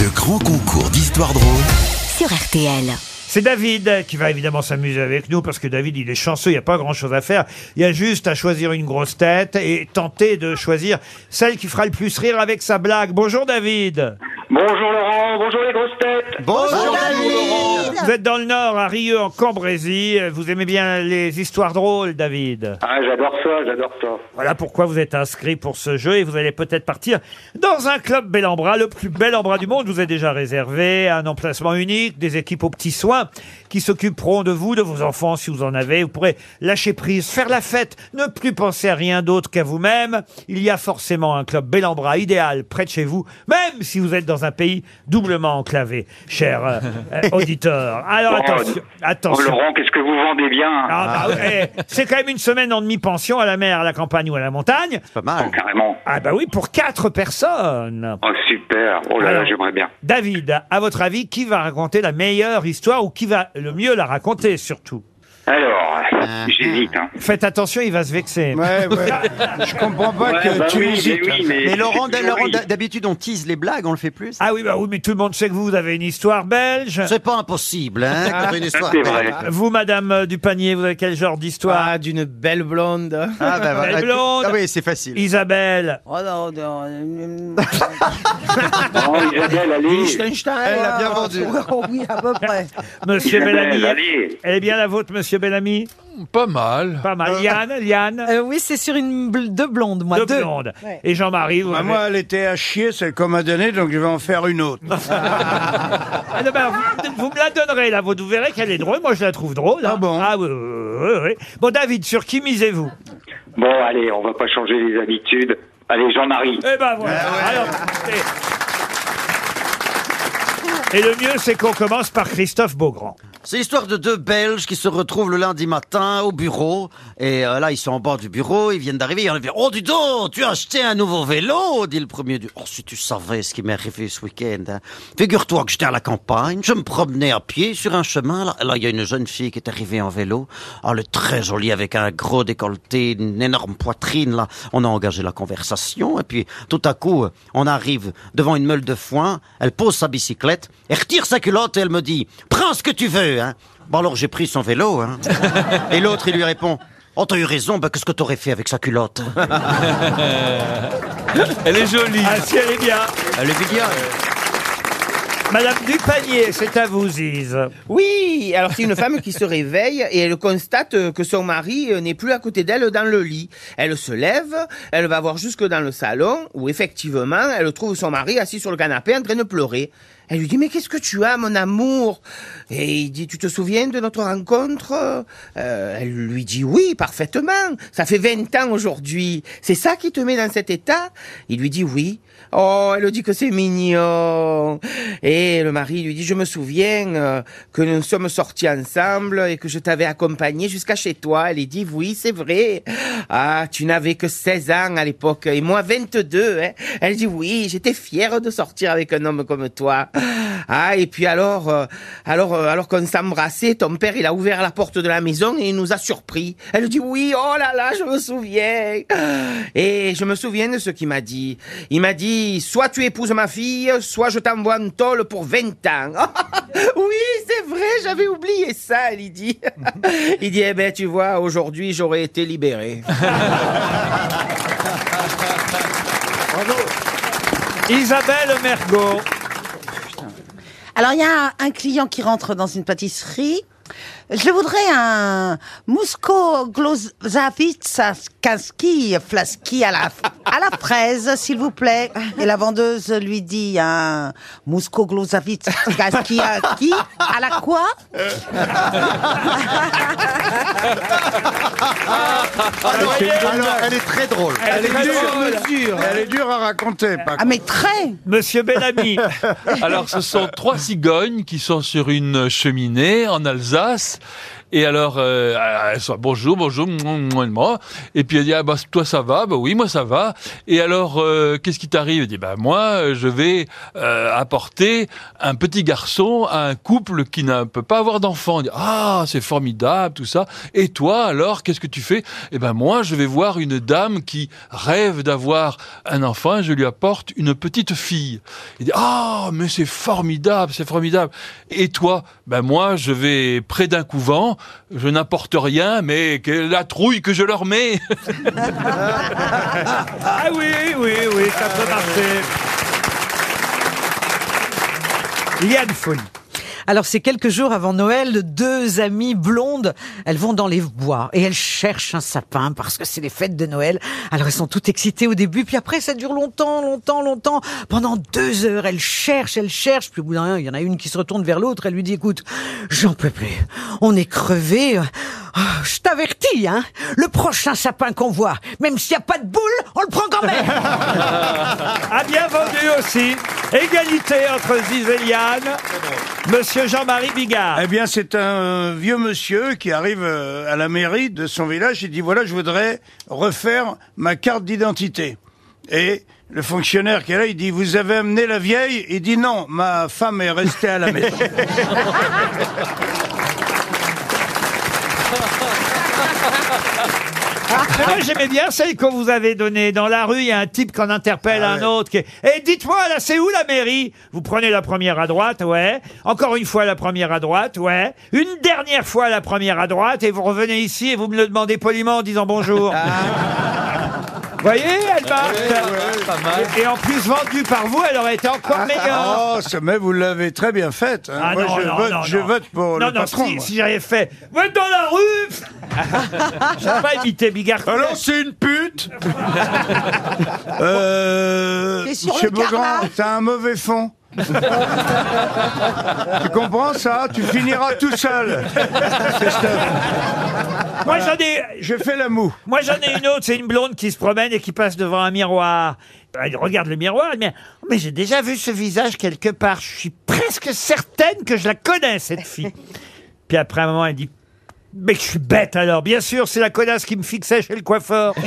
Le grand concours d'histoire drôle sur RTL. C'est David qui va évidemment s'amuser avec nous parce que David il est chanceux, il n'y a pas grand chose à faire. Il y a juste à choisir une grosse tête et tenter de choisir celle qui fera le plus rire avec sa blague. Bonjour David. Bonjour Laurent, bonjour les grosses têtes. Bonjour Vous êtes dans le nord à Rieux en Cambrésie. Vous aimez bien les histoires drôles David Ah, j'adore ça, j'adore ça. Voilà pourquoi vous êtes inscrit pour ce jeu et vous allez peut-être partir dans un club bel en bras, le plus bel en bras du monde. Vous est déjà réservé un emplacement unique, des équipes aux petits soins qui s'occuperont de vous, de vos enfants si vous en avez. Vous pourrez lâcher prise, faire la fête, ne plus penser à rien d'autre qu'à vous-même. Il y a forcément un club bel en bras idéal près de chez vous, même si vous êtes dans un pays doublement enclavé, cher euh, euh, auditeur. Alors Oh, attention, Oh, attention. Laurent, qu'est-ce que vous vendez bien Ah, bah, ouais, c'est quand même une semaine en demi-pension à la mer, à la campagne ou à la montagne. Pas mal. Oh, Carrément. Ah bah oui, pour quatre personnes. Oh, super. Oh là Alors. là, j'aimerais bien. David, à votre avis, qui va raconter la meilleure histoire ou qui va le mieux la raconter surtout? Alors. J'hésite. Hein. Faites attention, il va se vexer. Ouais, ouais. Je comprends pas Ouais, que bah tu oui, mais hésites. oui, mais... Mais Laurent, d'habitude, on tease les blagues, on le fait plus. Ah oui, bah oui, mais tout le monde sait que vous, avez une histoire belge. C'est pas impossible, hein, quand on fait une histoire. C'est vrai. Vous, Madame euh, Dupanier, vous avez quel genre d'histoire Ah, d'une belle blonde. Ah, bah, voilà. Elle est blonde. Ah oui, c'est facile. Isabelle. Oh non, non. euh, Oh, Isabelle, allez. Liechtenstein. Elle l'a bien vendu. Oh oui, à peu près. Monsieur Isabelle, Bellamy. allez. Elle est bien la vôtre, Monsieur Bellamy? Pas mal. Pas mal. Yann, Yann. Euh, oui, c'est sur une bl- deux blondes, moi. Deux deux. blondes. Et Jean-Marie, vous Bah, avez- moi, elle était à chier, celle qu'on m'a donnée, donc je vais en faire une autre. Ah, non, bah, vous, vous me la donnerez, là. Vous, vous verrez qu'elle est drôle. Moi, je la trouve drôle. hein. Ah bon Ah oui, oui, oui, oui. Bon, David, sur qui misez-vous? Bon, allez, on va pas changer les habitudes. Allez, Jean-Marie. Eh ben voilà. Alors, et... et le mieux, c'est qu'on commence par Christophe Beaugrand. C'est l'histoire de deux Belges qui se retrouvent le lundi matin au bureau. Et euh, là, ils sont en bord du bureau, ils viennent d'arriver. On dit Oh, dis donc, tu as acheté un nouveau vélo dit le premier. Du... Oh, si tu savais ce qui m'est arrivé ce week-end. hein. Figure-toi que j'étais à la campagne, je me promenais à pied sur un chemin. Là, il y a une jeune fille qui est arrivée en vélo. Elle est très jolie avec un gros décolleté, une énorme poitrine. Là, on a engagé la conversation. Et puis, tout à coup, on arrive devant une meule de foin. Elle pose sa bicyclette, elle retire sa culotte et elle me dit Prends ce que tu veux. Hein. Bon, alors j'ai pris son vélo. Hein. Et l'autre, il lui répond Oh, t'as eu raison, bah, qu'est-ce que t'aurais fait avec sa culotte Elle est jolie. Ah, si elle est bien. Elle est bien. Madame Dupanier, c'est à vous, Ziz. Oui, alors c'est une femme qui se réveille et elle constate que son mari euh, n'est plus à côté d'elle dans le lit. Elle se lève, elle va voir jusque dans le salon où effectivement elle trouve son mari assis sur le canapé en train de pleurer. Elle lui dit mais qu'est-ce que tu as mon amour? Et il dit tu te souviens de notre rencontre? Euh, Elle lui dit oui parfaitement. Ça fait 20 ans aujourd'hui. C'est ça qui te met dans cet état? Il lui dit oui. Oh, elle dit que c'est mignon. Et le mari lui dit, je me souviens euh, que nous sommes sortis ensemble et que je t'avais accompagné jusqu'à chez toi. Elle dit, oui, c'est vrai. Ah, tu n'avais que 16 ans à l'époque et moi 22. Hein. Elle dit, oui, j'étais fière de sortir avec un homme comme toi. Ah, et puis alors, euh, alors, euh, alors qu'on s'embrassait, ton père, il a ouvert la porte de la maison et il nous a surpris. Elle dit, oui, oh là là, je me souviens. Et je me souviens de ce qu'il m'a dit. Il m'a dit, soit tu épouses ma fille, soit je t'envoie en tôle pour 20 ans. oui, c'est vrai, j'avais oublié ça, il dit. il dit, eh ben, tu vois, aujourd'hui, j'aurais été libéré. Isabelle Mergot. Alors, il y a un client qui rentre dans une pâtisserie. Je voudrais un Musco Glozavitsakanski Flaski à la, à la fraise, s'il vous plaît. Et la vendeuse lui dit un Musco Glozavitsakanski à qui? À la quoi? Alors, alors, Elle est très drôle. Elle est très dure. drôle. elle est dure à raconter. Ah, mais très Monsieur Bellamy. Alors, ce sont trois cigognes qui sont sur une cheminée en Alsace. us. Et alors, euh, elle soit bonjour, bonjour, moi. Et puis elle dit, ah bah toi ça va, bah oui, moi ça va. Et alors, euh, qu'est-ce qui t'arrive? Elle dit, bah moi, euh, je vais euh, apporter un petit garçon à un couple qui ne peut pas avoir d'enfant. Ah, c'est formidable, tout ça. Et toi, alors, qu'est-ce que tu fais? Eh ben moi, je vais voir une dame qui rêve d'avoir un enfant. Je lui apporte une petite fille. Il dit, ah, mais c'est formidable, c'est formidable. Et toi? Ben moi, je vais près d'un couvent. Je n'apporte rien, mais que la trouille que je leur mets. Ah oui, oui, oui, ça peut marcher. Liane Folie. Alors c'est quelques jours avant Noël, deux amies blondes, elles vont dans les bois et elles cherchent un sapin parce que c'est les fêtes de Noël. Alors elles sont toutes excitées au début, puis après ça dure longtemps, longtemps, longtemps. Pendant deux heures, elles cherchent, elles cherchent, puis au bout d'un il y en a une qui se retourne vers l'autre, elle lui dit écoute, j'en peux plus, on est crevés. Ah, Je t'avertis, hein, le prochain sapin qu'on voit, même s'il n'y a pas de boule, on le prend quand même. A bien vendu aussi. Égalité entre Ziz et Liane. Monsieur Jean-Marie Bigard. Eh bien, c'est un vieux monsieur qui arrive euh, à la mairie de son village et dit voilà, je voudrais refaire ma carte d'identité. Et le fonctionnaire qui est là, il dit vous avez amené la vieille? Il dit non, ma femme est restée à la maison. Moi, j'aimais bien celle que vous avez donnée. Dans la rue, il y a un type qu'on interpelle Ah un autre. Qui est, Eh, dites-moi, là, c'est où la mairie? Vous prenez la première à droite, ouais. Encore une fois la première à droite, ouais. Une dernière fois la première à droite, et vous revenez ici et vous me le demandez poliment en disant bonjour. Vous voyez, elle marche. Et, et en plus vendue par vous, elle aurait été encore meilleure. oh, ça, mais vous l'avez très bien faite. hein. Ah Moi, non, je, non, vote, non, je non. vote pour non, le non, patron. si, moi. si j'avais fait, vous êtes dans la rue Je pas imité Bigard. Alors, c'est une pute Euh, T'es sur Monsieur Beaugrand, t'as un mauvais fond. Tu comprends ça? Tu finiras tout seul. Moi, j'en ai, Je fais la moue. Moi, j'en ai une autre, c'est une blonde qui se promène et qui passe devant un miroir. Elle regarde le miroir, elle dit, mais j'ai déjà vu ce visage quelque part. Je suis presque certaine que je la connais, cette fille. Puis après un moment, elle dit, mais je suis bête alors. Bien sûr, c'est la connasse qui me fixait chez le coiffeur.